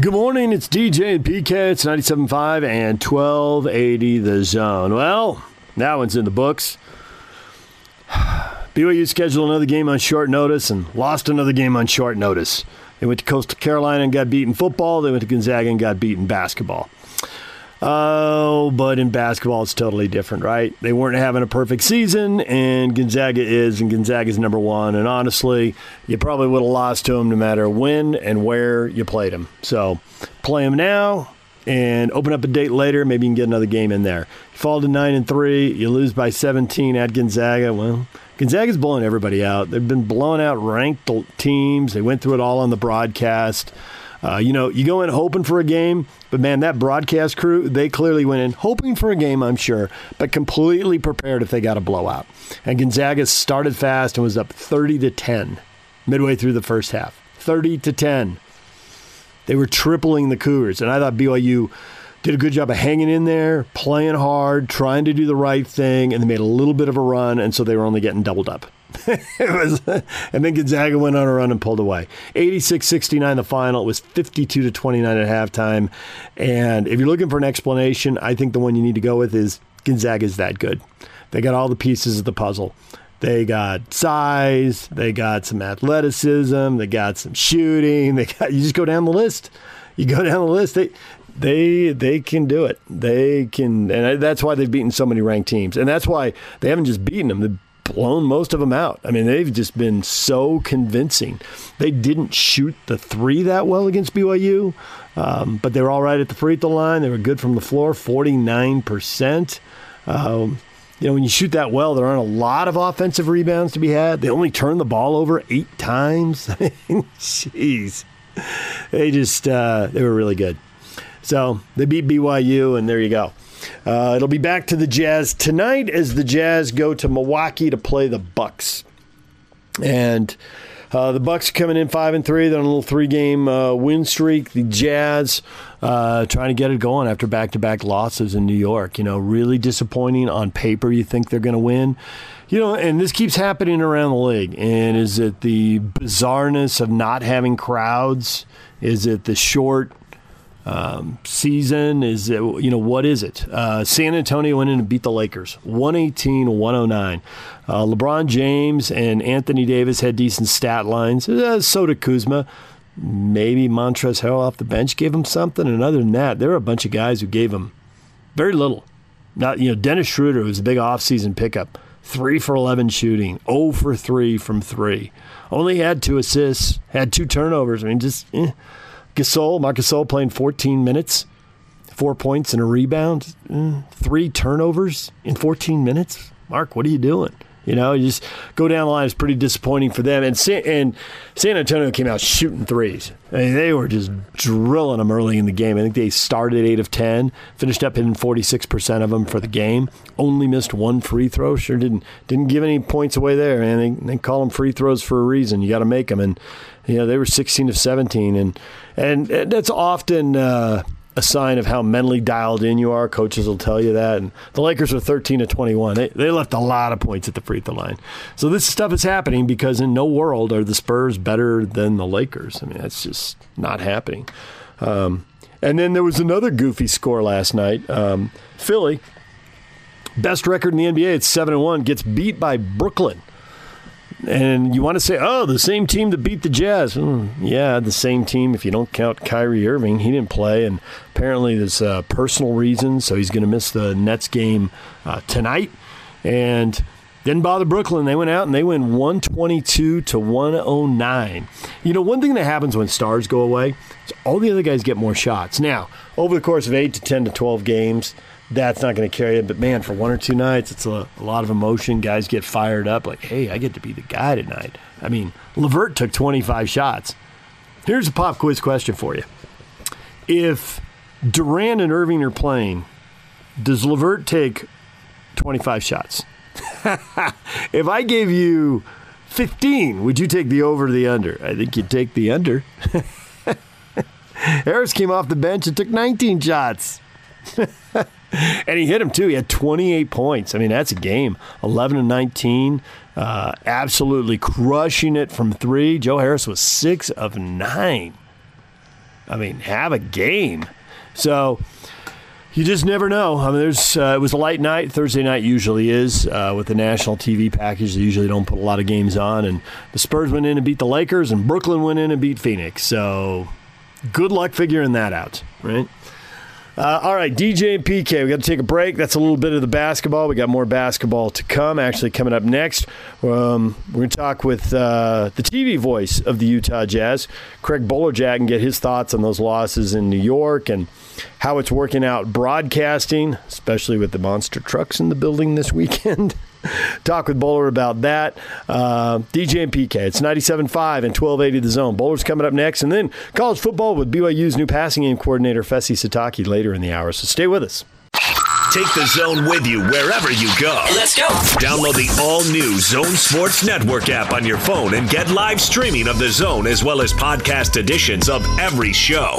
Good morning, it's DJ and PK. It's 97.5 and 1280 the zone. Well, that one's in the books. BYU scheduled another game on short notice and lost another game on short notice. They went to Coastal Carolina and got beaten football. They went to Gonzaga and got beaten basketball. Oh, but in basketball, it's totally different, right? They weren't having a perfect season, and Gonzaga is, and Gonzaga's number one. And honestly, you probably would have lost to them no matter when and where you played them. So play them now and open up a date later. Maybe you can get another game in there. You fall to 9 and 3, you lose by 17 at Gonzaga. Well, Gonzaga's blowing everybody out. They've been blowing out ranked teams. They went through it all on the broadcast. Uh, you know, you go in hoping for a game, but man, that broadcast crew, they clearly went in hoping for a game, I'm sure, but completely prepared if they got a blowout. And Gonzaga started fast and was up 30 to 10 midway through the first half. 30 to 10. They were tripling the Cougars, and I thought BYU did a good job of hanging in there, playing hard, trying to do the right thing, and they made a little bit of a run, and so they were only getting doubled up. it was, and then Gonzaga went on a run and pulled away. 86-69 the final. It was 52 to 29 at halftime. And if you're looking for an explanation, I think the one you need to go with is Gonzaga is that good. They got all the pieces of the puzzle. They got size, they got some athleticism, they got some shooting. They got you just go down the list. You go down the list. They they they can do it. They can, and that's why they've beaten so many ranked teams, and that's why they haven't just beaten them. They've blown most of them out. I mean, they've just been so convincing. They didn't shoot the three that well against BYU, um, but they were all right at the free throw line. They were good from the floor, 49%. Um, you know, when you shoot that well, there aren't a lot of offensive rebounds to be had. They only turn the ball over eight times. Jeez. They just, uh, they were really good. So they beat BYU, and there you go. Uh, it'll be back to the Jazz tonight as the Jazz go to Milwaukee to play the Bucks, and uh, the Bucks are coming in five and three. They're on a little three-game uh, win streak. The Jazz uh, trying to get it going after back-to-back losses in New York. You know, really disappointing on paper. You think they're going to win. You know, and this keeps happening around the league. And is it the bizarreness of not having crowds? Is it the short um, season is it, you know what is it? Uh, san antonio went in and beat the lakers 118-109 uh, lebron james and anthony davis had decent stat lines. Uh, so did kuzma. Maybe montrezl harrell off the bench gave him something and other than that there were a bunch of guys who gave him very little. Not you know dennis schroeder was a big offseason pickup 3 for 11 shooting 0 for 3 from 3 only had two assists had two turnovers. I mean just eh. Gasol, Marc Gasol playing 14 minutes, four points and a rebound, mm, three turnovers in 14 minutes. Mark, what are you doing? You know, you just go down the line. It's pretty disappointing for them. And San, and San Antonio came out shooting threes. I mean, they were just drilling them early in the game. I think they started at eight of ten, finished up hitting forty six percent of them for the game. Only missed one free throw. Sure didn't didn't give any points away there. Man, they, they call them free throws for a reason. You got to make them. And you know they were sixteen of seventeen, and and that's often. Uh, a sign of how mentally dialed in you are. Coaches will tell you that. And the Lakers are 13 to 21. They, they left a lot of points at the free throw line. So this stuff is happening because in no world are the Spurs better than the Lakers. I mean, that's just not happening. Um, and then there was another goofy score last night. Um, Philly, best record in the NBA, it's 7 and 1, gets beat by Brooklyn. And you want to say, oh, the same team that beat the Jazz. Mm, yeah, the same team if you don't count Kyrie Irving. He didn't play, and apparently there's uh, personal reasons, so he's going to miss the Nets game uh, tonight. And didn't bother Brooklyn. They went out and they win 122 to 109. You know, one thing that happens when stars go away is all the other guys get more shots. Now, over the course of 8 to 10 to 12 games, that's not going to carry it. But man, for one or two nights, it's a, a, lot of emotion. Guys get fired up, like, hey, I get to be the guy tonight. I mean, LeVert took 25 shots. Here's a pop quiz question for you: If Durant and Irving are playing, does LeVert take 25 shots? if I gave you 15, would you take the over or the under? I think you'd take the under. Harris came off the bench and took 19 shots. and he hit him too. He had 28 points. I mean, that's a game. 11 and 19. Uh, absolutely crushing it from three. Joe Harris was six of nine. I mean, have a game. So you just never know. I mean, there's uh, it was a light night. Thursday night usually is uh, with the national TV package. They usually don't put a lot of games on. And the Spurs went in and beat the Lakers, and Brooklyn went in and beat Phoenix. So good luck figuring that out, right? Uh, all right, DJ and PK, we got to take a break. That's a little bit of the basketball. We got more basketball to come. Actually, coming up next, um, we're going to talk with uh, the TV voice of the Utah Jazz, Craig Bolerjack, and get his thoughts on those losses in New York and how it's working out broadcasting, especially with the monster trucks in the building this weekend. Talk with Bowler about that. Uh, DJ and PK. It's 97.5 and 1280 The Zone. Bowler's coming up next. And then college football with BYU's new passing game coordinator, Fesi Sitake, later in the hour. So stay with us. Take the zone with you wherever you go. Let's go. Download the all new Zone Sports Network app on your phone and get live streaming of the zone as well as podcast editions of every show.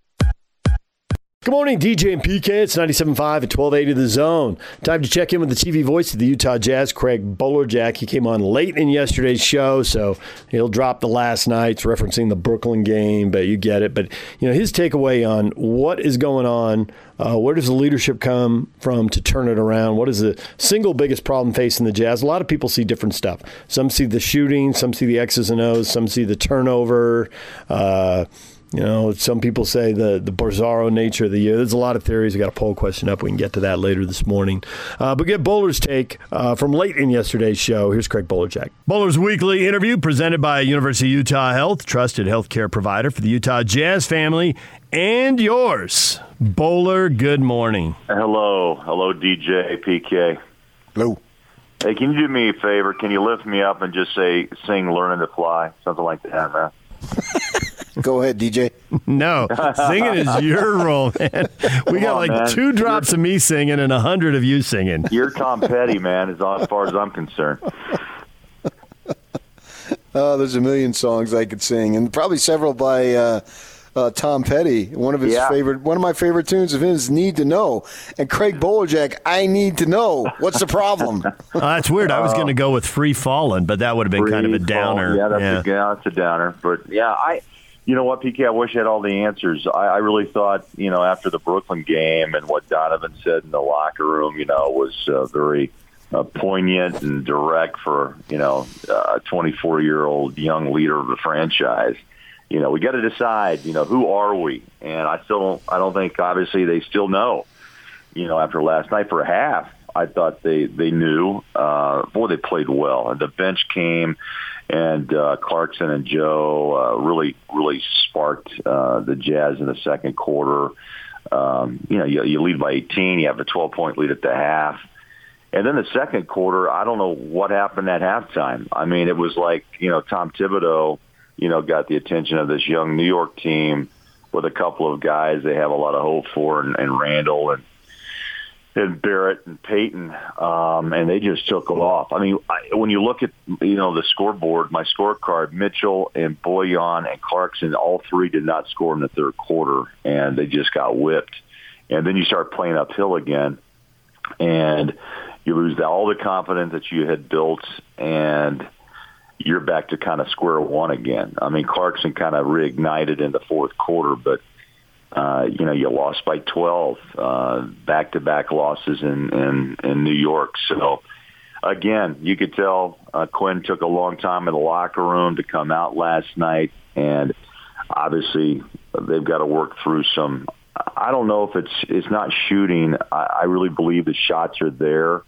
Good morning, DJ and PK. It's 97.5 at 1280 The Zone. Time to check in with the TV voice of the Utah Jazz, Craig Bolerjack. He came on late in yesterday's show, so he'll drop the last nights referencing the Brooklyn game, but you get it. But, you know, his takeaway on what is going on, uh, where does the leadership come from to turn it around? What is the single biggest problem facing the Jazz? A lot of people see different stuff. Some see the shooting, some see the X's and O's, some see the turnover. Uh, you know, some people say the the Bizarro nature of the year. There's a lot of theories. We got a poll question up. We can get to that later this morning. Uh, but get Bowler's take uh, from late in yesterday's show. Here's Craig Bolerjack. Bowler's weekly interview presented by University of Utah Health, trusted healthcare provider for the Utah Jazz family and yours. Bowler, good morning. Hello, hello, DJ PK. Hello. Hey, can you do me a favor? Can you lift me up and just say, sing "Learning to Fly," something like that, man? Go ahead, DJ. No, singing is your role, man. We got on, like man. two drops of me singing and a hundred of you singing. You're Tom Petty, man, as as far as I'm concerned. Oh, there's a million songs I could sing, and probably several by uh, uh, Tom Petty. One of his Yeah. favorite, one of my favorite tunes of his, "Need to Know." And Craig Bolerjack, "I Need to Know." What's the problem? Oh, that's weird. I was going to go with Free Fallin', but that would have been kind of a downer. fall. Yeah, that's, A, yeah, that's a downer. But yeah, I, you know what, PK, I wish I had all the answers. I, I really thought, you know, after the Brooklyn game and what Donovan said in the locker room, you know, was uh, very uh, poignant and direct for, you know, a 24 year old young leader of the franchise. You know, we got to decide, you know, who are we? And I still don't, I don't think, obviously, they still know you know, after last night for a half, I thought they they knew. Uh, boy, they played well, the bench came, and uh, Clarkson and Joe uh, really really sparked uh, the Jazz in the second quarter. Um, you know, you, you lead by 18, you have a 12 point lead at the half. And then the second quarter, I don't know what happened at halftime. I mean, it was like, you know, Tom Thibodeau, you know, got the attention of this young New York team with a couple of guys they have a lot of hope for, and, and Randle and and Barrett and Payton, um, and they just took it off. I mean, I, when you look at you know the scoreboard, my scorecard, Mitchell and Bojan and Clarkson, all three did not score in the third quarter, and they just got whipped. And then you start playing uphill again, and you lose all the confidence that you had built, and you're back to kind of square one again. I mean, Clarkson kind of reignited in the fourth quarter, but uh, you know, you lost by 12, uh, back-to-back losses in, in, in New York. So, again, you could tell uh, Quin took a long time in the locker room to come out last night, and obviously they've got to work through some. I don't know if it's it's not shooting. I, I really believe the shots are there.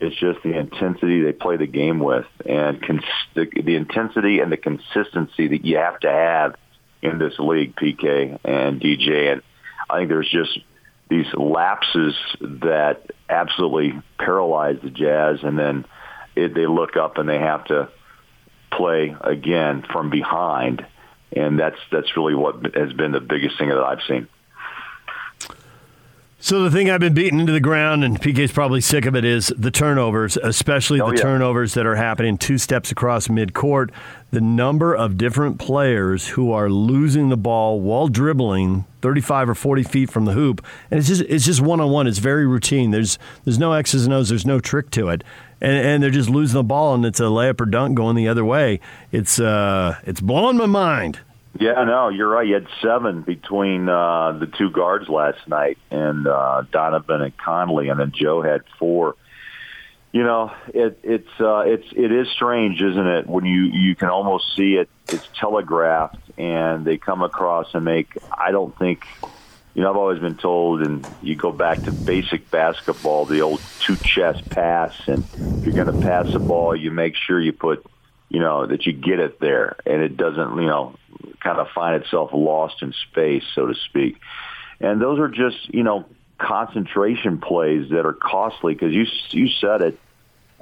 It's just the intensity they play the game with, and cons- the, the intensity and the consistency that you have to have in this league, PK and DJ. And I think there's just these lapses that absolutely paralyze the Jazz, and then it, they look up and they have to play again from behind, and that's that's really what has been the biggest thing that I've seen. So the thing I've been beating into the ground, and PK's probably sick of it, is the turnovers, especially Oh, the yeah. turnovers that are happening two steps across midcourt. The number of different players who are losing the ball while dribbling 35 or 40 feet from the hoop, and it's just it's just one on one. It's very routine. There's there's no X's and O's. There's no trick to it, and and they're just losing the ball, and it's a layup or dunk going the other way. It's uh it's blowing my mind. Yeah, no, you're right. You had seven between uh, the two guards last night, and uh, Donovan and Conley, and then Joe had four. You know, it, it's uh, it's it is strange, isn't it? When you you can almost see it, it's telegraphed, and they come across and make. I don't think. You know, I've always been told, and you go back to basic basketball, the old two chest pass, and if you're going to pass the ball, you make sure you put you know, that you get it there and it doesn't, you know, kind of find itself lost in space, so to speak. And those are just, you know, concentration plays that are costly because you you said it.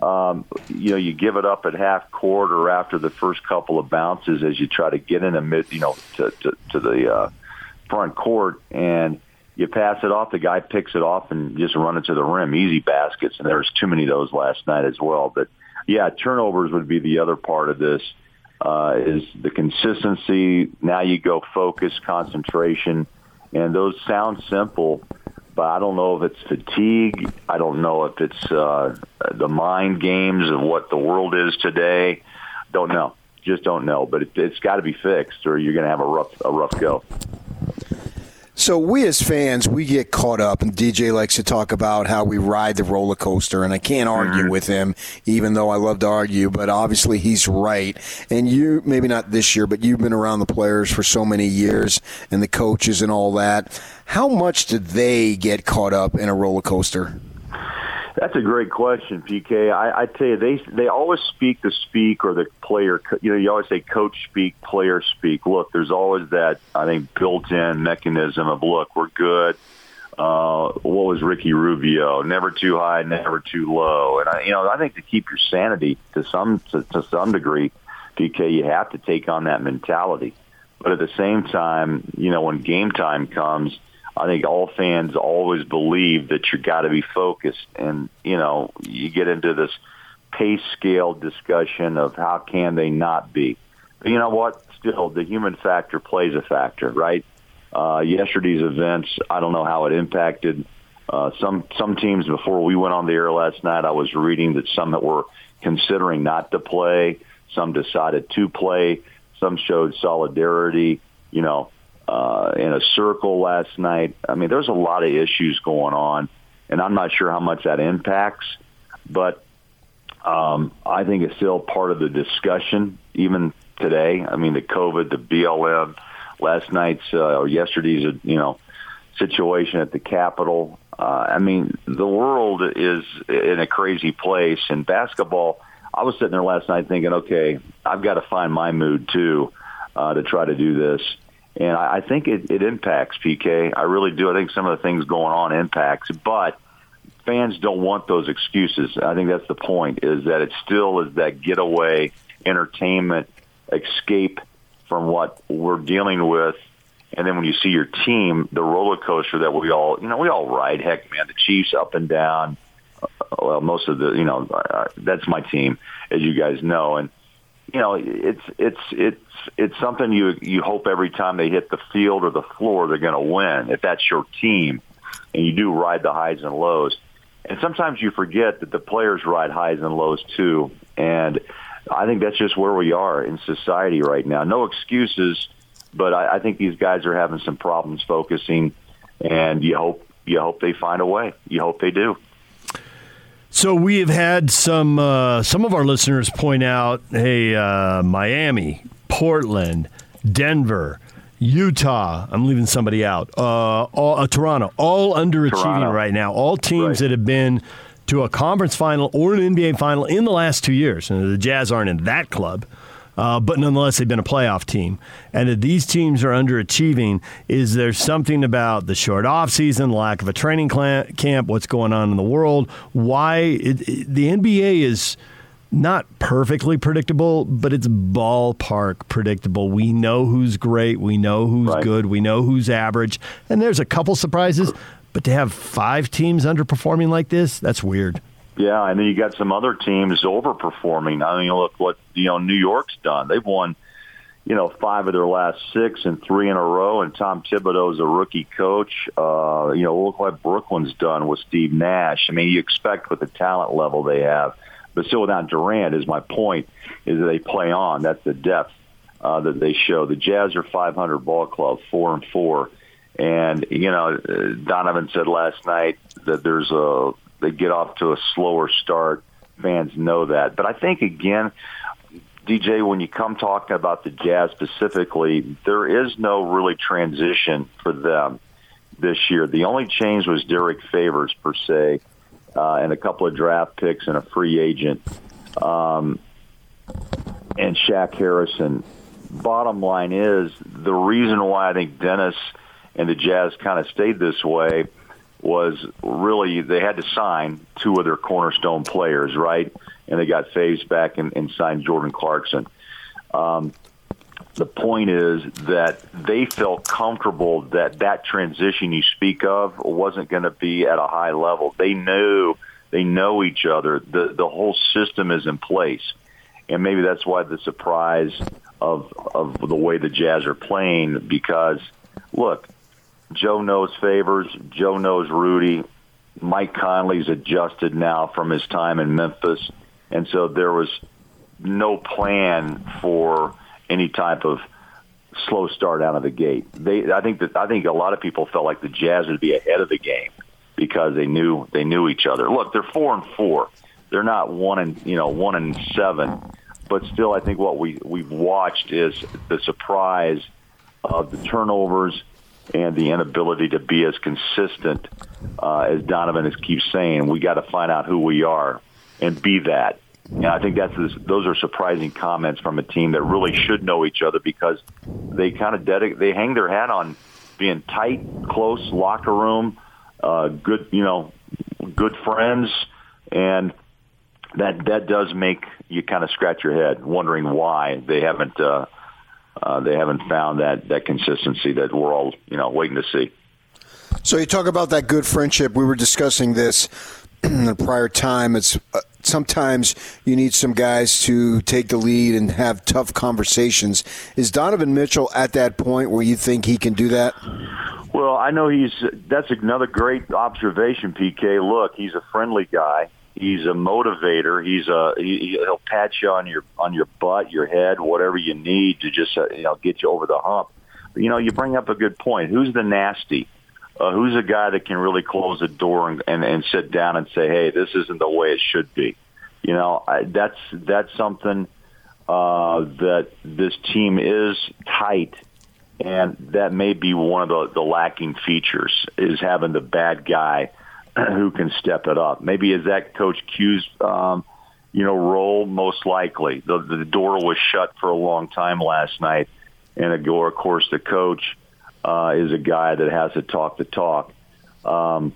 Um, you know, you give it up at half court or after the first couple of bounces as you try to get in a mid, you know, to to, to the uh, front court and you pass it off. The guy picks it off and just run it to the rim. Easy baskets, and there was too many of those last night as well. But yeah, turnovers would be the other part of this. Uh, is the consistency. Now you go focus, concentration, and those sound simple, but I don't know if it's fatigue. I don't know if it's uh, the mind games of what the world is today. Don't know. Just don't know. But it, it's got to be fixed, or you're going to have a rough a rough go. So we as fans, we get caught up, and DJ likes to talk about how we ride the roller coaster, and I can't argue mm-hmm. with him, even though I love to argue. But obviously, he's right. And you, maybe not this year, but you've been around the players for so many years, and the coaches and all that. How much did they get caught up in a roller coaster? That's a great question, PK. I, I tell you, they they always speak the speak or the player. You know, you always say coach speak, player speak. Look, there's always that I think built-in mechanism of look, we're good. Uh, what was Ricky Rubio? Never too high, never too low. And I, you know, I think to keep your sanity to some to, to some degree, PK, you have to take on that mentality. But at the same time, you know, when game time comes, I think all fans always believe that you got to be focused, and you know you get into this pace scale discussion of how can they not be. But you know what? Still, the human factor plays a factor, right? Uh, yesterday's events, I don't know how it impacted uh, some some teams. Before we went on the air last night, I was reading that some that were considering not to play, some decided to play, some showed solidarity. You know, uh, in a circle last night. I mean, there's a lot of issues going on, and I'm not sure how much that impacts, but um, I think it's still part of the discussion, even today. I mean, the COVID, the BLM, last night's uh, or yesterday's, uh, you know, situation at the Capitol. Uh, I mean, the world is in a crazy place, and basketball. I was sitting there last night thinking, okay, I've got to find my mood too uh, to try to do this. And I, I think it, it impacts PK. I really do. I think some of the things going on impacts, but fans don't want those excuses. I think that's the point. Is that it still is that getaway entertainment escape from what we're dealing with. And then when you see your team, the roller coaster that we all, you know, we all ride. Heck, man, the Chiefs up and down. Uh, Well, most of the, you know, uh, that's my team, as you guys know, and you know, it's it's it's it's something you you hope every time they hit the field or the floor they're going to win if that's your team, and you do ride the highs and lows, and sometimes you forget that the players ride highs and lows too, and I think that's just where we are in society right now. No excuses, but I, I think these guys are having some problems focusing, and you hope you hope they find a way. You hope they do. So we have had some uh, some of our listeners point out, hey, uh, Miami, Portland, Denver, Utah. I'm leaving somebody out. Uh, all, uh, Toronto, all underachieving Toronto. right now. All teams Right. that have been to a conference final or an NBA final in the last two years. And the Jazz aren't in that club. Uh, but nonetheless, they've been a playoff team. And that these teams are underachieving is there something about the short offseason, lack of a training camp, what's going on in the world, why it, it- the NBA is not perfectly predictable, but it's ballpark predictable. We know who's great, we know who's Right. good, we know who's average, and there's a couple surprises. But to have five teams underperforming like this, that's weird. Yeah, and then you got some other teams overperforming. I mean, look what you know New York's done. They've won, you know, five of their last six and three in a row. And Tom Thibodeau's a rookie coach. Uh, you know, look what Brooklyn's done with Steve Nash. I mean, you expect with the talent level they have, but still without Durant. Is my point is that they play on. That's the depth uh, that they show. The Jazz are 500 ball club, four and four. And you know, Donovan said last night that there's a they get off to a slower start. Fans know that. But I think, again, DJ, when you come talking about the Jazz specifically, there is no really transition for them this year. The only change was Derrick Favors, per se, uh, and a couple of draft picks and a free agent, um, and Shaq Harrison. Bottom line is the reason why I think Dennis and the Jazz kind of stayed this way was really they had to sign two of their cornerstone players, right? And they got Faves back and, and signed Jordan Clarkson. Um, the point is that they felt comfortable that that transition you speak of wasn't going to be at a high level. They knew they know each other. The the whole system is in place, and maybe that's why the surprise of of the way the Jazz are playing. Because look, Joe knows favors. Joe knows Rudy. Mike Conley's adjusted now from his time in Memphis, and so there was no plan for any type of slow start out of the gate. They, I think that I think a lot of people felt like the Jazz would be ahead of the game because they knew they knew each other. Look, they're four and four. They're not one and you know one and seven, but still, I think what we we've watched is the surprise of the turnovers and the inability to be as consistent uh, as Donovan is keeps saying. We got to find out who we are and be that. And I think that's those are surprising comments from a team that really should know each other because they kind of dedic- they hang their hat on being tight, close locker room, uh, good you know, good friends, and that that does make you kind of scratch your head wondering why they haven't uh, uh, they haven't found that that consistency that we're all you know waiting to see. So you talk about that good friendship. We were discussing this in a prior time. It's uh, sometimes you need some guys to take the lead and have tough conversations. Is Donovan Mitchell at that point where you think he can do that? Well, I know he's. That's another great observation, PK. Look, he's a friendly guy. He's a motivator. He's a he, he'll pat you on your on your butt, your head, whatever you need to just uh, you know get you over the hump. But, you know, you bring up a good point. Who's the nasty? Uh, who's a guy that can really close the door and, and and sit down and say, "Hey, this isn't the way it should be." You know, I, that's that's something uh, that this team is tight, and that may be one of the, the lacking features is having the bad guy who can step it up. Maybe is that Coach Q's, um, you know, role? Most likely. The, the door was shut for a long time last night, and of course, the coach uh, is a guy that has to talk the talk. Um,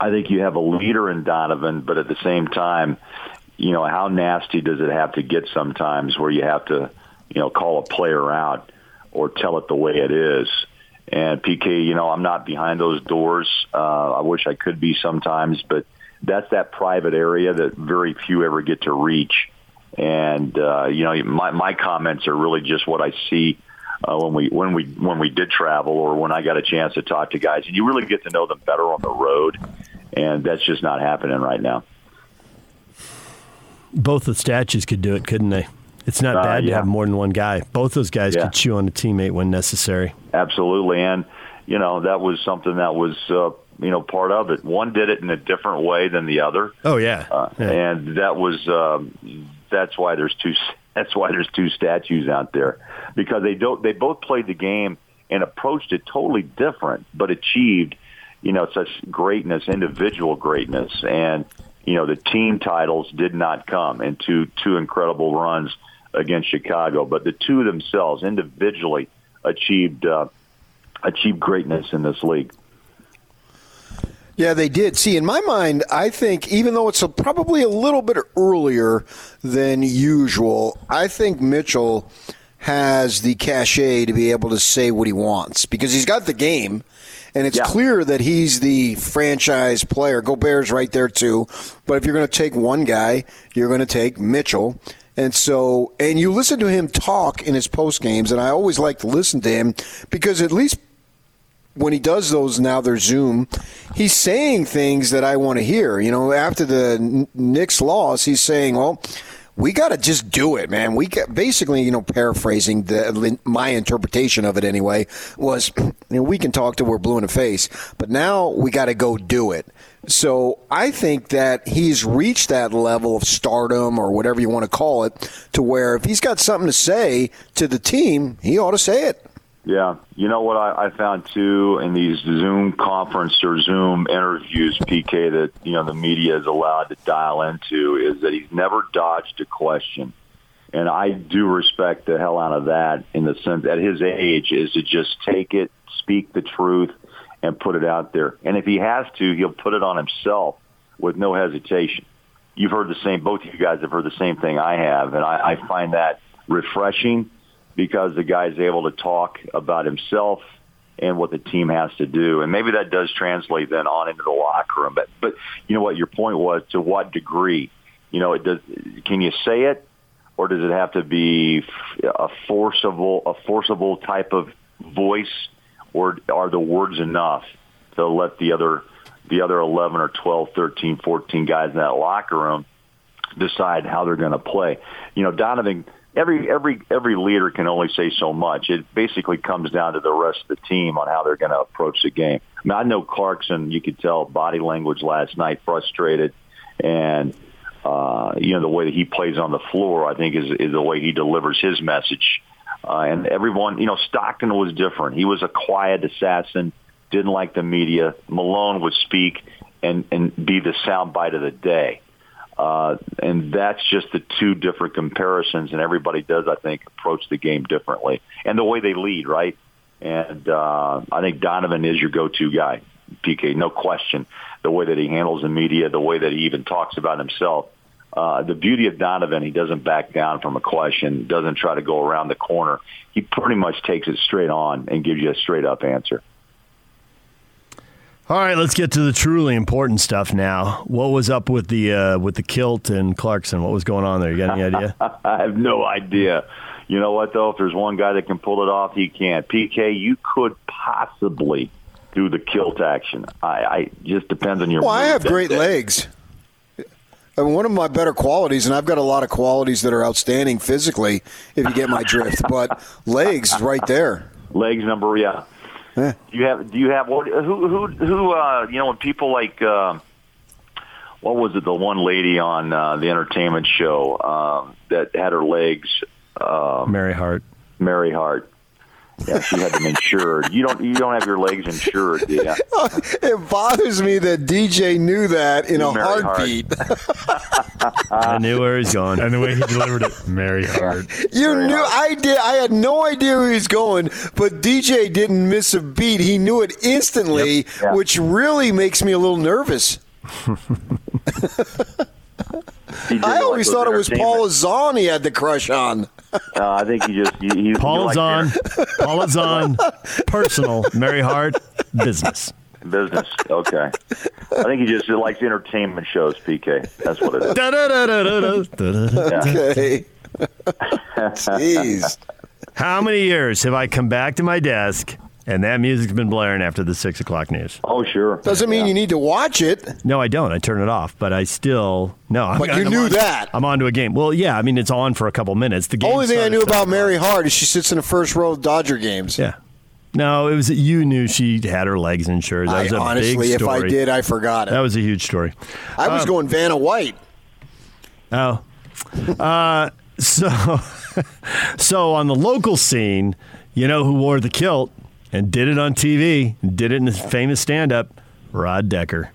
I think you have a leader in Donovan, but at the same time, you know, how nasty does it have to get sometimes where you have to, you know, call a player out or tell it the way it is? And PK, you know, I'm not behind those doors. Uh, I wish I could be sometimes, but that's that private area that very few ever get to reach. And uh, you know, my my comments are really just what I see uh, when we when we when we did travel or when I got a chance to talk to guys, and you really get to know them better on the road, and that's just not happening right now. Both the statues could do it, couldn't they? It's not uh, bad yeah. to have more than one guy. Both those guys yeah. could chew on a teammate when necessary. Absolutely, and you know that was something that was uh, you know part of it. One did it in a different way than the other. Oh yeah, uh, yeah. and that was um, that's why there's two that's why there's two statues out there because they don't they both played the game and approached it totally different, but achieved you know such greatness, individual greatness, and you know the team titles did not come in two two incredible runs against Chicago, but the two themselves individually achieved uh, achieved greatness in this league. Yeah, they did. See, in my mind, I think even though it's a, probably a little bit earlier than usual, I think Mitchell has the cachet to be able to say what he wants because he's got the game. And it's Yeah. clear that he's the franchise player. Gobert's right there too. But if you're going to take one guy, you're going to take Mitchell. And so, and you listen to him talk in his post games, and I always like to listen to him because at least when he does those now they're Zoom, he's saying things that I want to hear. You know, after the Knicks loss, he's saying, "Well, we got to just do it, man." We got, basically, you know, paraphrasing the my interpretation of it anyway was, you know, we can talk till we're blue in the face, but now we got to go do it. So I think that he's reached that level of stardom or whatever you want to call it, to where if he's got something to say to the team, he ought to say it. Yeah, you know what I, I found too in these Zoom conference or Zoom interviews, PK, that you know the media is allowed to dial into is that he's never dodged a question, and I do respect the hell out of that in the sense at his age is to just take it, speak the truth, and put it out there. And if he has to, he'll put it on himself with no hesitation. You've heard the same. Both of you guys have heard the same thing I have, and I, I find that refreshing because the guy's able to talk about himself and what the team has to do. And maybe that does translate then on into the locker room. But but you know what your point was to what degree? You know, it does can you say it or does it have to be a forcible a forcible type of voice or are the words enough to let the other the other 11 or 12, 13, 14 guys in that locker room decide how they're going to play. You know, Donovan every every every leader can only say so much. It basically comes down to the rest of the team on how they're going to approach the game. I mean, I know Clarkson. You could tell body language last night, frustrated, and uh, you know the way that he plays on the floor. I think is is the way he delivers his message. Uh, and everyone, you know, Stockton was different. He was a quiet assassin. Didn't like the media. Malone would speak and and be the soundbite of the day. Uh, and that's just the two different comparisons, and everybody does, I think, approach the game differently, and the way they lead, right? And uh, I think Donovan is your go-to guy, PK, no question. The way that he handles the media, the way that he even talks about himself. Uh, the beauty of Donovan, he doesn't back down from a question, doesn't try to go around the corner. He pretty much takes it straight on and gives you a straight up answer. All right, let's get to the truly important stuff now. What was up with the uh, with the kilt and Clarkson? What was going on there? You got any idea? I have no idea. You know what though? If there's one guy that can pull it off, he can. PK, you could possibly do the kilt action. I, I just depends on your. Well, I have great day. legs. I mean, one of my better qualities, and I've got a lot of qualities that are outstanding physically, if you get my drift. But legs is right there. Legs number, yeah. Yeah. Do you have? Do you have what? Who? Who? Who? Uh, you know, when people like. Uh, what was it? The one lady on uh, the entertainment show um, that had her legs. Um, Mary Hart. Mary Hart. Yeah, she had them insured. You don't. You don't have your legs insured, do you? It bothers me that DJ knew that in a Very heartbeat. I knew where he's going. And the way he delivered it, Mary Hart. You Very knew hard. I did. I had no idea where he was going, but DJ didn't miss a beat. He knew it instantly, Yeah. which really makes me a little nervous. I always like thought it was Paula Zahn he had the crush on. Uh, I think he just. He, he, Paul he is on. Paul is on. Personal. Mary Hart. Business. business. Okay. I think he just likes entertainment shows. PK. That's what it is. Okay. Jeez. How many years have I come back to my desk and that music's been blaring after the six o'clock news? Oh, sure. Doesn't mean you need to watch it. No, I don't. I turn it off, but I still no. I'm, But you I'm knew on- that. I'm on to a game. Well, yeah. I mean, it's on for a couple minutes. The game. Only thing I knew about Mary o'clock. Hart is she sits in the first row of Dodger games. Yeah. No, it was you knew she had her legs insured. That I was a honestly, big if I story. did, I forgot it. that was a huge story. I was going Vanna White. Oh. Uh, so, so on the local scene, you know who wore the kilt and did it on TV, and did it in his famous stand-up, Rod Decker.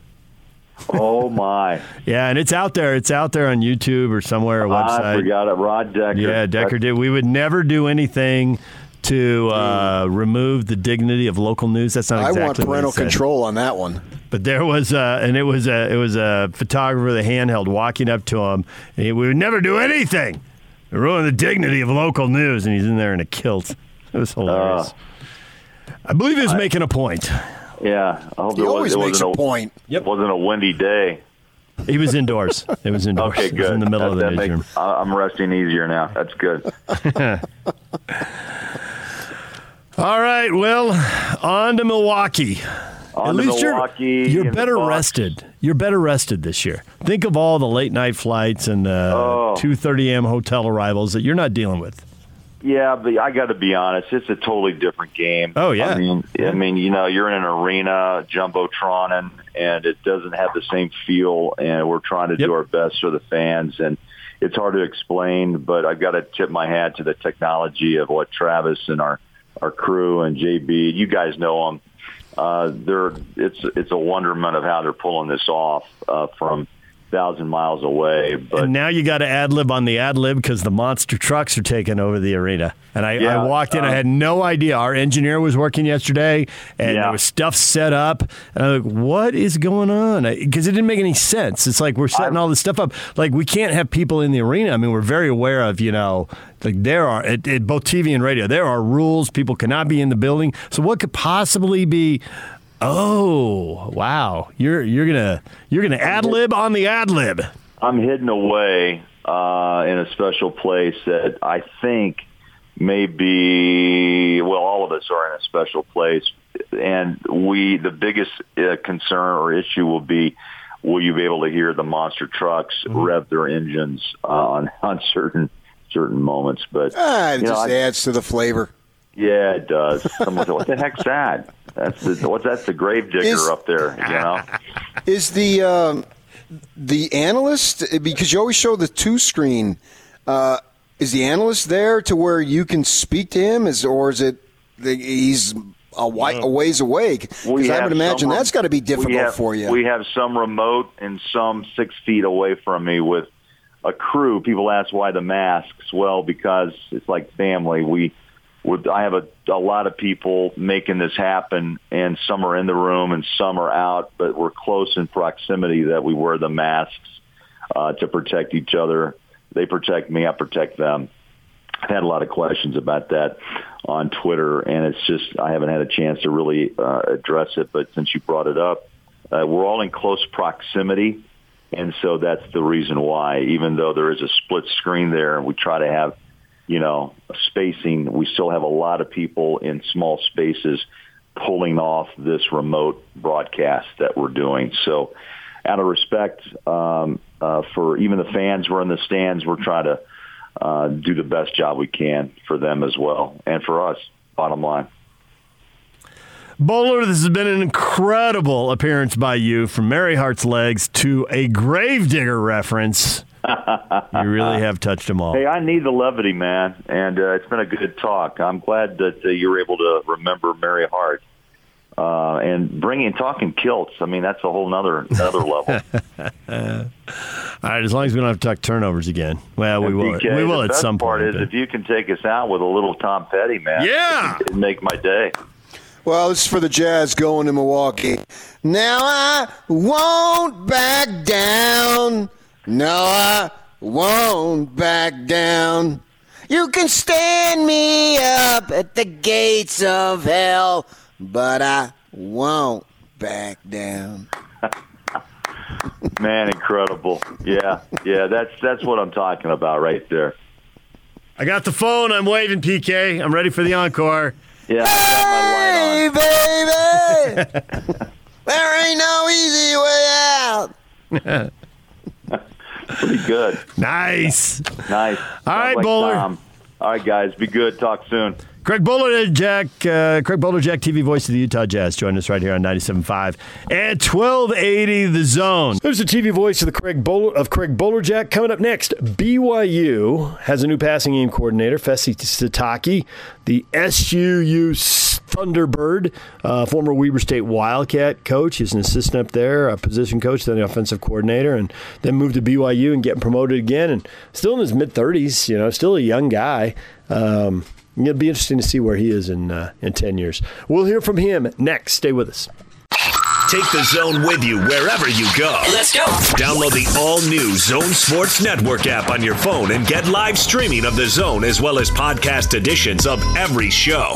Oh my! Yeah, and it's out there. It's out there on YouTube or somewhere, a website. I forgot it. Rod Decker. Yeah, Decker did. We would never do anything to uh, remove the dignity of local news. That's not Exactly I exactly want what parental said. control on that one. But there was, uh, and it was a, it was a photographer, the handheld, walking up to him. And he, we would never do anything It ruined the dignity of local news, and he's in there in a kilt. It was hilarious. Uh, I believe he was making a point. Yeah, I hope He it, was, always it makes a wasn't point. Yep. wasn't a windy day. He was indoors. It was indoors. Okay, It was good. in the middle That- of the that makes- I- I'm resting easier now. That's good. All right, well, on to Milwaukee. On At to least Milwaukee you're you're better rested. You're better rested this year. Think of all the late night flights and uh, Oh. 2:30 a.m. hotel arrivals that you're not dealing with. Yeah, but I got to be honest. It's a totally different game. Oh, yeah. I mean, I mean, you know, you're in an arena, jumbotron, and, and it doesn't have the same feel. And we're trying to Yep. do our best for the fans, and it's hard to explain. But I've got to tip my hat to the technology of what Travis and our our crew and JB. You guys know them. Uh, they're it's it's a wonderment of how they're pulling this off uh, from thousand miles away. But and now you got to ad lib on the ad lib because the monster trucks are taking over the arena. And I, Yeah, I walked in, I um, had no idea. Our engineer was working yesterday, and Yeah. there was stuff set up. And I'm like, "What is going on?" Because it didn't make any sense. It's like we're setting all this stuff up. Like we can't have people in the arena. I mean, we're very aware of you know, like there are at, at both TV and radio, there are rules. People cannot be in the building. So what could possibly be? Oh wow! You're you're gonna you're gonna ad lib on the ad lib. I'm hidden away uh, in a special place that I think may be well, all of us are in a special place, and we the biggest uh, concern or issue will be. Will you be able to hear the monster trucks rev their engines uh, on on certain certain moments? But Ah, it you know, just I- adds to the flavor. Yeah, it does. Someone said, "What the heck's that?" That's the what's that's the grave digger Is- up there. You know. Is the um, the analyst because you always show the two screen? Uh, is the analyst there to where you can speak to him? Is or is it he's a, wi- a ways away? Because I would imagine some that's got to be difficult have, for you. We have some remote and some six feet away from me with a crew. People ask why the masks. Well, because it's like family. We would. I have a, a lot of people making this happen, and some are in the room and some are out, but we're close in proximity that we wear the masks uh, to protect each other. They protect me. I protect them. I've had a lot of questions about that on Twitter, and it's just I haven't had a chance to really uh, address it. But since you brought it up, uh, we're all in close proximity, and so that's the reason why. Even though there is a split screen there, and we try to have, you know, spacing, we still have a lot of people in small spaces pulling off this remote broadcast that we're doing. So, out of respect um, uh, for even the fans who are in the stands, we're trying to uh, do the best job we can for them as well and for us. Bottom line. Bowler, this has been an incredible appearance by you from Mary Hart's legs to a gravedigger reference. You really have touched them all. Hey, I need the levity, man, and uh, it's been a good talk. I'm glad that uh, you were able to remember Mary Hart uh, and bringing talking kilts. I mean, that's a whole nother another level. All right, as long as we don't have to talk turnovers again. Well, we will. PK, we will the at best some part point. is but- if you can take us out with a little Tom Petty, man. Yeah. it'd make my day. Well, this is for the Jazz going to Milwaukee. Now I won't back down. No, I won't back down. You can stand me up at the gates of hell, but I won't back down. Man, incredible. Yeah, yeah, that's that's what I'm talking about right there. I got the phone. I'm waving, PK. I'm ready for the encore. Yeah, I got my light on. Hey, baby! there ain't no easy way out. Pretty good. Nice. Nice. All right, Sounds like Bowler. Tom. All right, guys. Be good. Talk soon. Craig Bowler, Jack, uh, Craig Bowler, Jack, TV voice of the Utah Jazz, join us right here on 97.5 and 1280 The Zone. There's the TV voice of the Craig Bowler of Craig Bolerjack. Coming up next, BYU has a new passing game coordinator, Fesi Sitake, the SUU Thunderbird, uh, former Weber State Wildcat coach. He's an assistant up there, a position coach, then the offensive coordinator, and then moved to BYU and getting promoted again, and still in his mid 30s. You know, still a young guy. Um, It'll be interesting to see where he is in uh, in ten years. We'll hear from him next. Stay with us. Take the zone with you wherever you go. Let's go. Download the all new Zone Sports Network app on your phone and get live streaming of the zone as well as podcast editions of every show.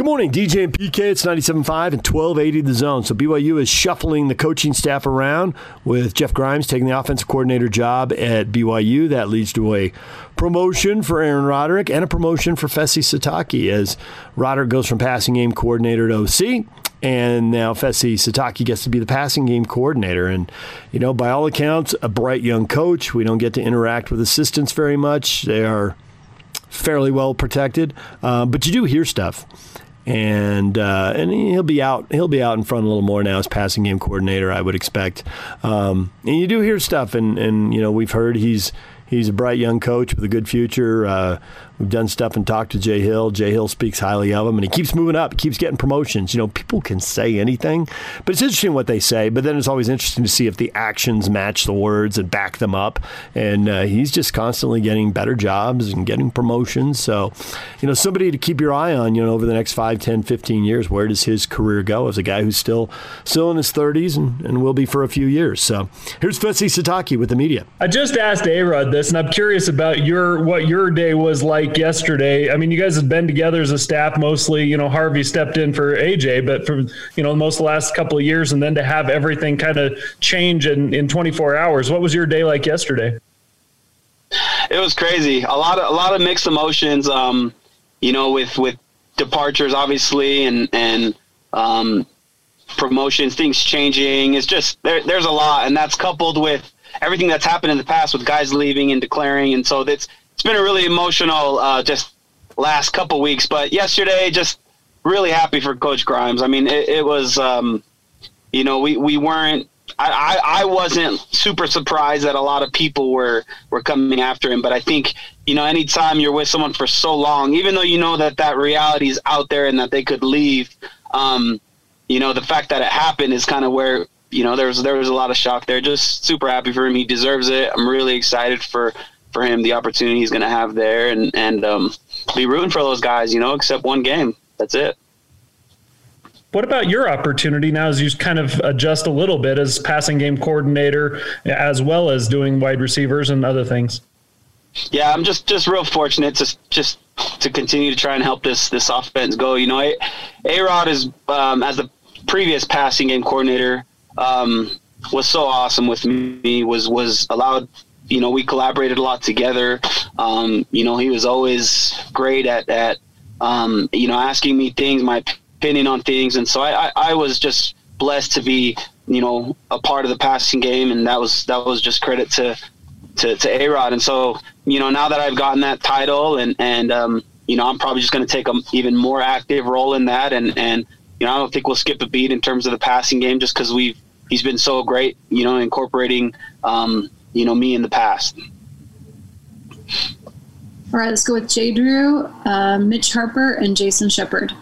Good morning, DJ and PK. It's 97.5 and 1280 the zone. So BYU is shuffling the coaching staff around with Jeff Grimes taking the offensive coordinator job at BYU. That leads to a promotion for Aaron Roderick and a promotion for Fesi Sitake as Roderick goes from passing game coordinator to OC. And now Fesi Sitake gets to be the passing game coordinator. And, you know, by all accounts, a bright young coach. We don't get to interact with assistants very much. They are fairly well protected. Uh, but you do hear stuff and uh, and he'll be out he'll be out in front a little more now as passing game coordinator I would expect. Um, and you do hear stuff and and you know we've heard he's he's a bright young coach with a good future. Uh, We've done stuff and talked to Jay Hill. Jay Hill speaks highly of him, and he keeps moving up, keeps getting promotions. You know, people can say anything, but it's interesting what they say. But then it's always interesting to see if the actions match the words and back them up. And uh, he's just constantly getting better jobs and getting promotions. So, you know, somebody to keep your eye on, you know, over the next 5, 10, 15 years. Where does his career go as a guy who's still still in his 30s and, and will be for a few years? So here's Fesi Sitake with the media. I just asked A-Rod this, and I'm curious about your what your day was like like yesterday. I mean, you guys have been together as a staff mostly. You know, Harvey stepped in for AJ, but for you know most of the last couple of years, and then to have everything kind of change in in 24 hours. What was your day like yesterday? It was crazy. A lot of a lot of mixed emotions. Um, you know, with with departures, obviously, and and um, promotions, things changing. It's just there, there's a lot, and that's coupled with everything that's happened in the past with guys leaving and declaring, and so that's it's been a really emotional uh, just last couple weeks. But yesterday, just really happy for Coach Grimes. I mean, it, it was, um, you know, we, we weren't. I, I, wasn't super surprised that a lot of people were, were coming after him, but I think you know anytime you're with someone for so long, even though you know that that reality is out there and that they could leave, um, you know the fact that it happened is kind of where you know there was there was a lot of shock there. Just super happy for him. He deserves it. I'm really excited for for him the opportunity he's going to have there and and um, be rooting for those guys. You know, except one game. That's it. What about your opportunity now as you kind of adjust a little bit as passing game coordinator, as well as doing wide receivers and other things? Yeah, I'm just just real fortunate to just to continue to try and help this this offense go. You know, A Rod is um, as the previous passing game coordinator um, was so awesome with me. Was was allowed you know, we collaborated a lot together. Um, you know, he was always great at, at um, you know, asking me things, my opinion on things. And so I, I, I was just blessed to be, you know, a part of the passing game. And that was, that was just credit to, to, to A-Rod. And so, you know, now that I've gotten that title and, and, um, you know, I'm probably just going to take an even more active role in that. And, and, you know, I don't think we'll skip a beat in terms of the passing game just because we've, he's been so great, you know, incorporating, um, you know me in the past. All right, let's go with Jay Drew, uh, Mitch Harper, and Jason Shepard.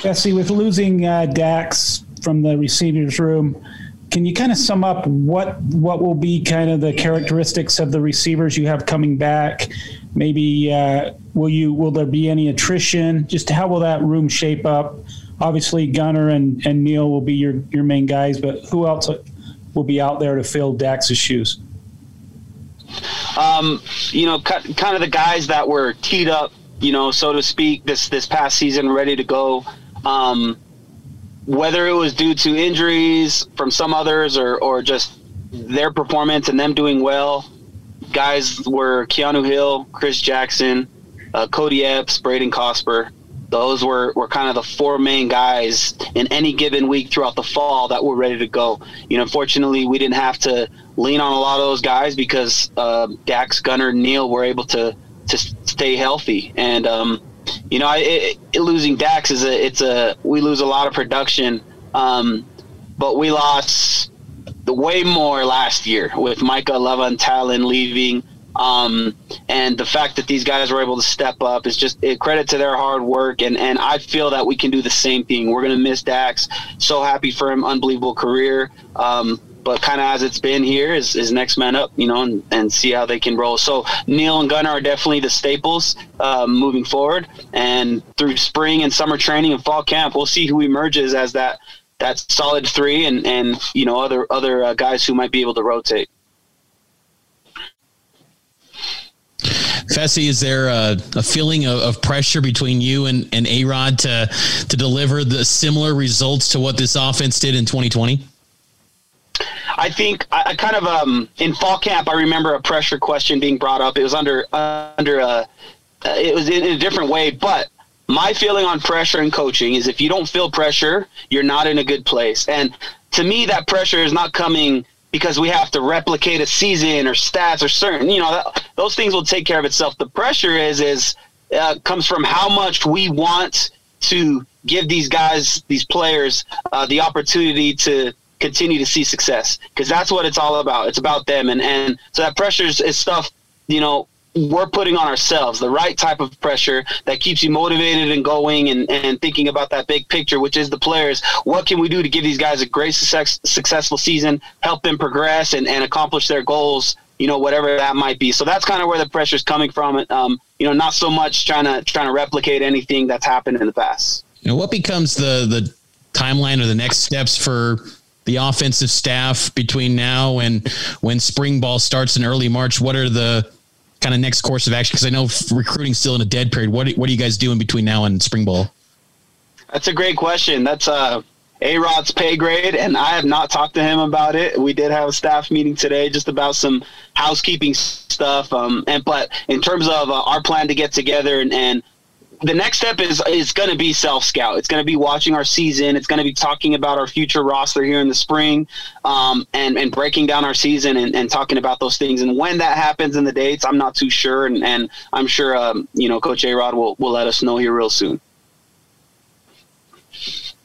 Jesse, with losing uh, Dax from the receivers room, can you kind of sum up what what will be kind of the characteristics of the receivers you have coming back? Maybe uh, will you will there be any attrition? Just how will that room shape up? Obviously, Gunner and, and Neil will be your, your main guys, but who else will be out there to fill Dax's shoes? Um, you know, kind of the guys that were teed up, you know, so to speak, this this past season, ready to go. Um, whether it was due to injuries from some others or or just their performance and them doing well, guys were Keanu Hill, Chris Jackson, uh, Kody Epps, Braden Cosper those were, were kind of the four main guys in any given week throughout the fall that were ready to go. You know, unfortunately, we didn't have to lean on a lot of those guys because uh, Dax, Gunner, Neil were able to to stay healthy. And um, you know, it, it, losing Dax is a it's a we lose a lot of production, um, but we lost the way more last year with Micah Leva and Talon leaving. Um, and the fact that these guys were able to step up is just a credit to their hard work. And, and I feel that we can do the same thing. We're going to miss Dax. So happy for him. Unbelievable career. Um, but kind of as it's been here is, is next man up, you know, and, and see how they can roll. So Neil and Gunner are definitely the staples um, moving forward. And through spring and summer training and fall camp, we'll see who emerges as that that solid three and, and you know other other uh, guys who might be able to rotate. Fesi, is there a, a feeling of, of, pressure between you and, and A Rod to to deliver the similar results to what this offense did in 2020? I think I, I kind of um, in fall camp. I remember a pressure question being brought up. It was under uh, under a uh, it was in a different way, but my feeling on pressure and coaching is if you don't feel pressure, you're not in a good place. And to me, that pressure is not coming because we have to replicate a season or stats or certain, you know, that, those things will take care of itself. The pressure is, is, uh, comes from how much we want to give these guys, these players, uh, the opportunity to continue to see success because that's what it's all about. It's about them. And, and so that pressure is, is stuff, you know, we're putting on ourselves the right type of pressure that keeps you motivated and going and, and thinking about that big picture, which is the players. What can we do to give these guys a great success, successful season, help them progress and, and accomplish their goals, you know, whatever that might be. So that's kind of where the pressure is coming from. Um, you know, not so much trying to trying to replicate anything that's happened in the past. You know, what becomes the the timeline or the next steps for the offensive staff between now and when spring ball starts in early March? What are the kind of next course of action? Because I know recruiting's still in a dead period. What what are you guys doing between now and spring ball? That's a great question. That's uh, a Rod's pay grade, and I have not talked to him about it. We did have a staff meeting today just about some housekeeping stuff. Um, and but in terms of uh, our plan to get together and, and the next step is is going to be self scout. It's going to be watching our season. It's going to be talking about our future roster here in the spring, um, and and breaking down our season and, and talking about those things. And when that happens and the dates, I'm not too sure. And, and I'm sure um, you know Coach A Rod will will let us know here real soon.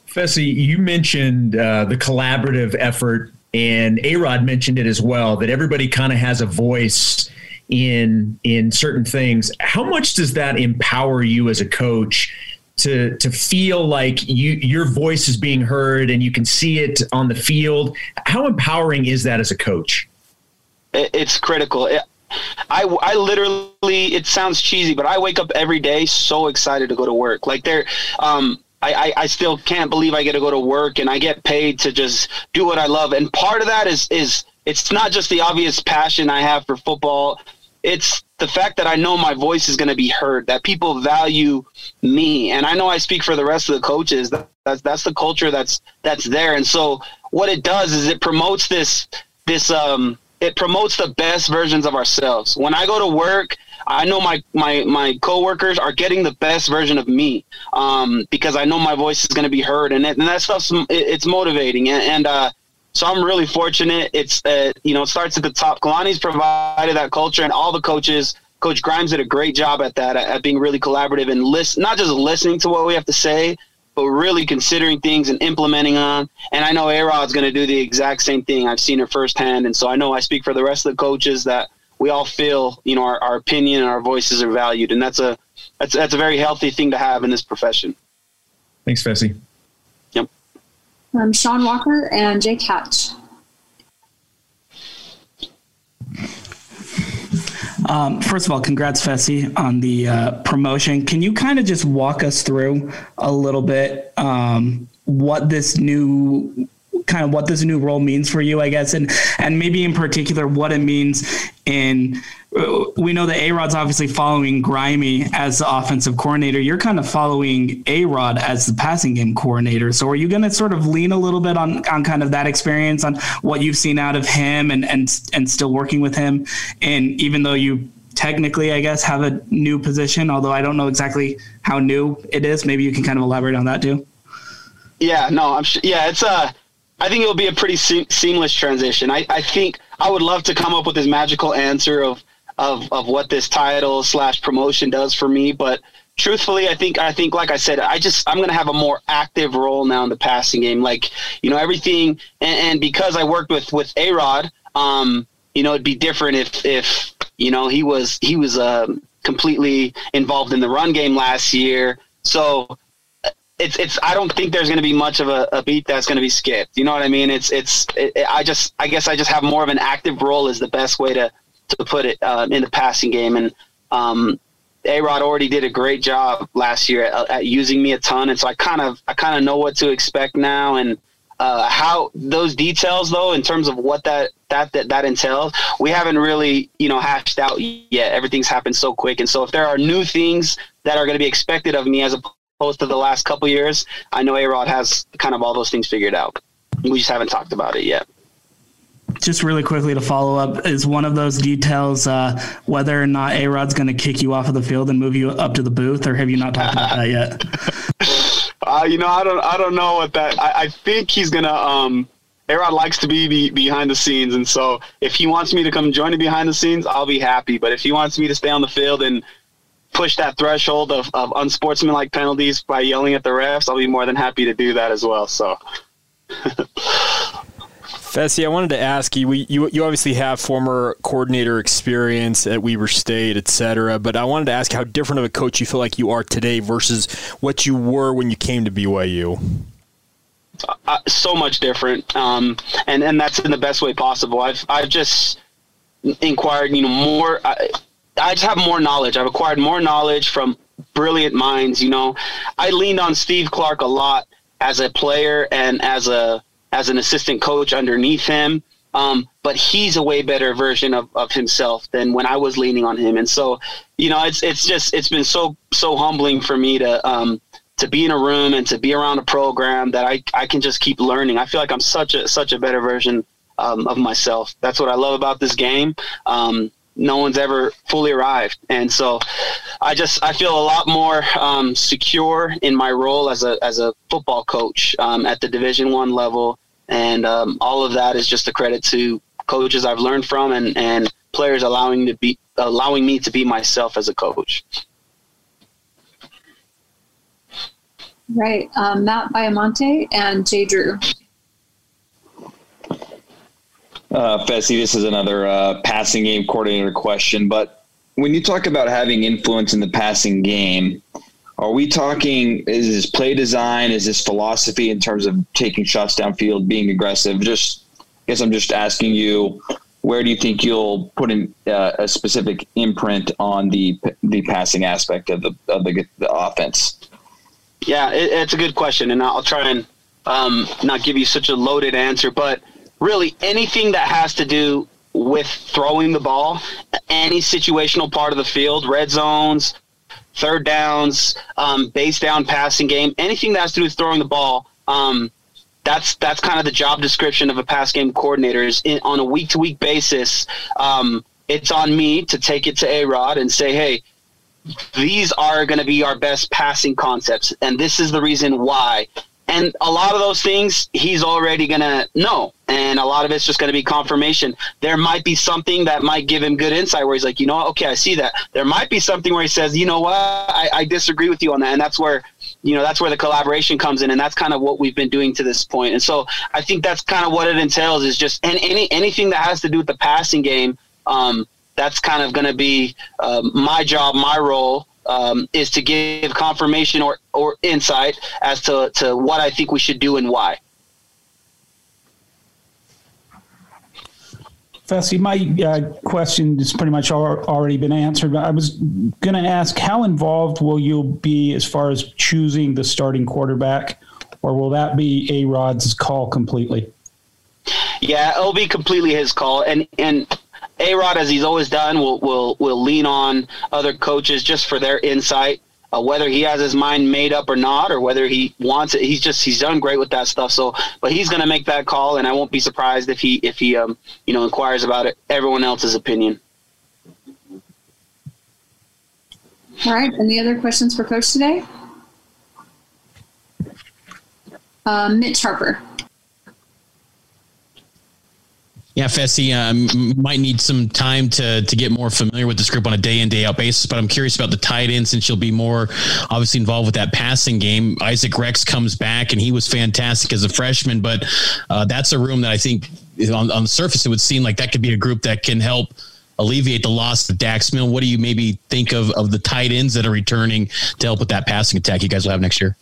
Fesi, you mentioned uh, the collaborative effort, and A Rod mentioned it as well. That everybody kind of has a voice in in certain things how much does that empower you as a coach to to feel like you your voice is being heard and you can see it on the field? How empowering is that as a coach? It's critical. I, I literally it sounds cheesy but i wake up every day so excited to go to work. Like there um I, I, still can't believe I get to go to work and I get paid to just do what I love. And part of that is is it's not just the obvious passion I have for football it's the fact that I know my voice is going to be heard, that people value me, and I know I speak for the rest of the coaches. That, that's that's the culture that's that's there, and so what it does is it promotes this this um it promotes the best versions of ourselves. When I go to work, I know my my my coworkers are getting the best version of me um, because I know my voice is going to be heard, and, it, and that stuff's it, it's motivating, and, and uh, so I'm really fortunate. It's uh, you know it starts at the top. Kalani's provided that culture, and all the coaches. Coach Grimes did a great job at that, at being really collaborative and listen, not just listening to what we have to say, but really considering things and implementing on. And I know A Rod's going to do the exact same thing. I've seen her firsthand, and so I know I speak for the rest of the coaches that we all feel you know our, our opinion and our voices are valued, and that's a that's that's a very healthy thing to have in this profession. Thanks, Fesi um, Sean Walker and Jake Hatch. Um, first of all, congrats, Fesi, on the uh, promotion. Can you kind of just walk us through a little bit um, what this new kind of what this new role means for you, I guess, and and maybe in particular what it means in we know that A Rod's obviously following Grimy as the offensive coordinator. You're kind of following A Rod as the passing game coordinator. So are you going to sort of lean a little bit on, on kind of that experience on what you've seen out of him and, and, and still working with him? And even though you technically, I guess, have a new position, although I don't know exactly how new it is, maybe you can kind of elaborate on that too. Yeah, no, I'm sure. Yeah, it's a, uh, I think it'll be a pretty se- seamless transition. I, I think I would love to come up with this magical answer of, of of what this title slash promotion does for me. But truthfully, I think I think like I said, I just I'm gonna have a more active role now in the passing game. Like you know everything, and, and because I worked with with A Rod, um, you know it'd be different if if You know, he was he was um, completely involved in the run game last year. So it's it's I don't think there's going to be much of a, a beat that's going to be skipped. You know what I mean? It's it's it, I just I guess I just have more of an active role is the best way to to put it uh, in the passing game and. Um, a Rod already did a great job last year at, at, using me a ton, and so I kind of I kind of know what to expect now, and uh, how those details though in terms of what that, that that that entails, we haven't really you know hashed out yet. Everything's happened so quick, and so if there are new things that are going to be expected of me as opposed to the last couple years, I know A Rod has kind of all those things figured out. We just haven't talked about it yet just really quickly to follow up is one of those details uh, whether or not A Rod's going to kick you off of the field and move you up to the booth, or have you not talked about that yet? uh, you know, I don't, I don't know what that. I, I think he's gonna. Um, A Rod likes to be, be behind the scenes, and so if he wants me to come join him behind the scenes, I'll be happy. But if he wants me to stay on the field and push that threshold of, of unsportsmanlike penalties by yelling at the refs, I'll be more than happy to do that as well. So. Fesi, I wanted to ask you, we, you, you obviously have former coordinator experience at Weber State, et cetera, but I wanted to ask how different of a coach you feel like you are today versus what you were when you came to BYU. Uh, so much different, um, and and that's in the best way possible. I've I've just inquired, you know, more. I, I just have more knowledge. I've acquired more knowledge from brilliant minds. You know, I leaned on Steve Clark a lot as a player and as a as an assistant coach underneath him. Um, but he's a way better version of, of himself than when I was leaning on him. And so, you know, it's it's just it's been so so humbling for me to um, to be in a room and to be around a program that I, I can just keep learning. I feel like I'm such a such a better version um, of myself. That's what I love about this game. Um, no one's ever fully arrived, and so I just I feel a lot more um, secure in my role as a as a football coach um, at the Division One level and um, all of that is just a credit to coaches I've learned from and, and players allowing to be allowing me to be myself as a coach. Right, um, Matt Baiamonte and Jay Drew. Uh, Fesi, this is another uh, passing game coordinator question, but when you talk about having influence in the passing game, are we talking, is this play design? Is this philosophy in terms of taking shots downfield, being aggressive? Just, I guess I'm just asking you, where do you think you'll put in uh, a specific imprint on the the passing aspect of the of the, the offense? Yeah, it, it's a good question, and I'll try and um, not give you such a loaded answer, but really anything that has to do with throwing the ball, any situational part of the field, red zones, third downs, um, base down passing game, anything that has to do with throwing the ball. Um, that's that's kind of the job description of a pass game coordinator. Is in, on a week to week basis. Um, it's on me to take it to A Rod and say, hey, these are going to be our best passing concepts, and this is the reason why. And a lot of those things he's already going to know. And a lot of it's just going to be confirmation. There might be something that might give him good insight where he's like, you know what? Okay, I see that. There might be something where he says, you know what? I, I disagree with you on that. And that's where, you know, that's where the collaboration comes in. And that's kind of what we've been doing to this point. And so I think that's kind of what it entails is just and any, anything that has to do with the passing game. Um, that's kind of going to be um, my job, my role um, is to give confirmation or, or insight as to, to what I think we should do and why. Fesi, my uh, question has pretty much already been answered. But I was going to ask, how involved will you be as far as choosing the starting quarterback, or will that be A Rod's call completely? Yeah, it'll be completely his call, and and a Rod, as he's always done, will will will lean on other coaches just for their insight. Uh, whether he has his mind made up or not, or whether he wants it, he's just he's done great with that stuff. So, but he's going to make that call, and I won't be surprised if he if he um you know inquires about it everyone else's opinion. All right. Any other questions for Coach today? Uh, Mitch Harper. Yeah, Fesi um, might need some time to to get more familiar with this group on a day in day out basis. But I'm curious about the tight end since you'll be more obviously involved with that passing game. Isaac Rex comes back and he was fantastic as a freshman, but uh, that's a room that I think on, on the surface it would seem like that could be a group that can help alleviate the loss of Dax Milne. What do you maybe think of of the tight ends that are returning to help with that passing attack you guys will have next year?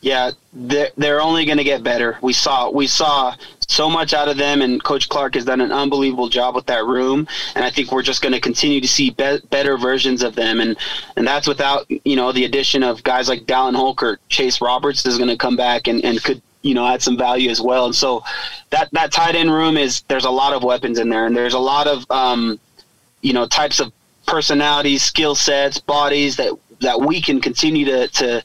Yeah, they're, they're only going to get better. We saw we saw so much out of them, and Coach Clark has done an unbelievable job with that room. And I think we're just going to continue to see be- better versions of them, and and that's without you know the addition of guys like Dallin Holker, Chase Roberts is going to come back and, and could you know add some value as well. And so that that tight end room is there's a lot of weapons in there, and there's a lot of um, you know types of personalities, skill sets, bodies that that we can continue to to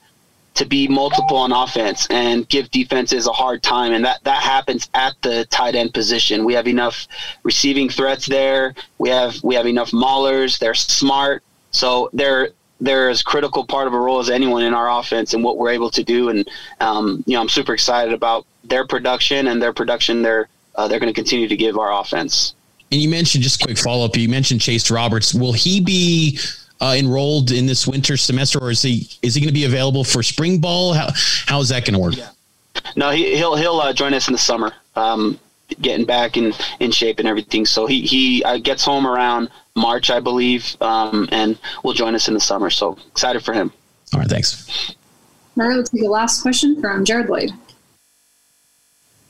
to be multiple on offense and give defenses a hard time. And that, that happens at the tight end position. We have enough receiving threats there. We have, we have enough maulers. They're smart. So they're, they're as critical part of a role as anyone in our offense and what we're able to do. And, um, you know, I'm super excited about their production and their production they're, uh, they're going to continue to give our offense. And you mentioned just a quick follow up. You mentioned Chase Roberts. Will he be uh, enrolled in this winter semester, or is he is he going to be available for spring ball? How how is that going to work? Yeah. No, he, will he'll uh, join us in the summer, um, getting back in, in shape and everything. So he he uh, gets home around March, I believe, um, and will join us in the summer. So excited for him. All right, thanks. All right, let's take the last question from Jared Lloyd.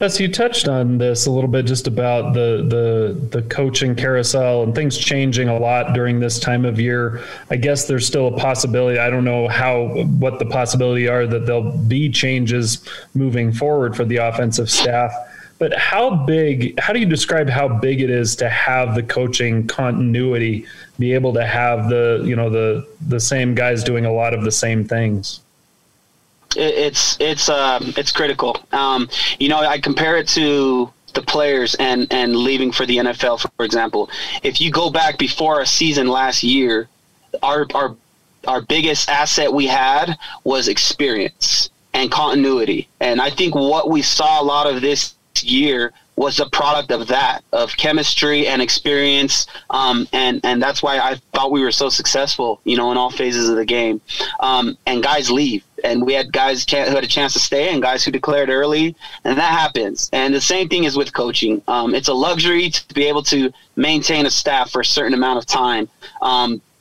Yes, you touched on this a little bit, just about the the the coaching carousel and things changing a lot during this time of year. I guess there's still a possibility. I don't know how what the possibility are that there'll be changes moving forward for the offensive staff. But how big? How do you describe how big it is to have the coaching continuity, be able to have the you know the the same guys doing a lot of the same things? It's it's um, it's critical. Um, you know, I compare it to the players and and leaving for the NFL, for example. If you go back before a season last year, our our our biggest asset we had was experience and continuity. And I think what we saw a lot of this year was a product of that, of chemistry and experience, um, and and that's why I thought we were so successful, you know, in all phases of the game. Um, and guys leave, and we had guys who had a chance to stay, and guys who declared early, and that happens. And the same thing is with coaching. Um, it's a luxury to be able to maintain a staff for a certain amount of time.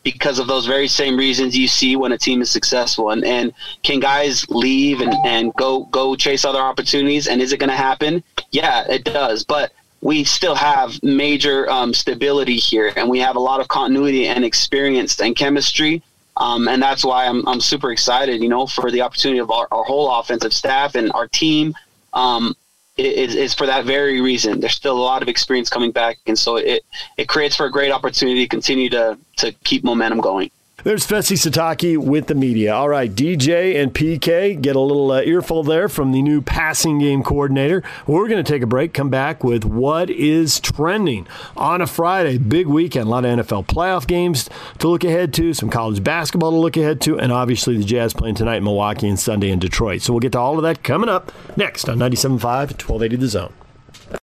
Because of those very same reasons you see when a team is successful. And and can guys leave and, and go go chase other opportunities? And is it going to happen? Yeah, it does. But we still have major um, stability here, and we have a lot of continuity and experience and chemistry. Um, and that's why I'm, I'm super excited, you know, for the opportunity of our, our whole offensive staff and our team. Um, is, is for that very reason. There's still a lot of experience coming back, and so it it creates for a great opportunity to continue to to keep momentum going. There's Fesi Sitake with the media. All right, DJ and PK get a little uh, earful there from the new passing game coordinator. We're going to take a break, come back with what is trending on a Friday. Big weekend, a lot of NFL playoff games to look ahead to, some college basketball to look ahead to, and obviously the Jazz playing tonight in Milwaukee and Sunday in Detroit. So we'll get to all of that coming up next on 97.5 1280 The Zone.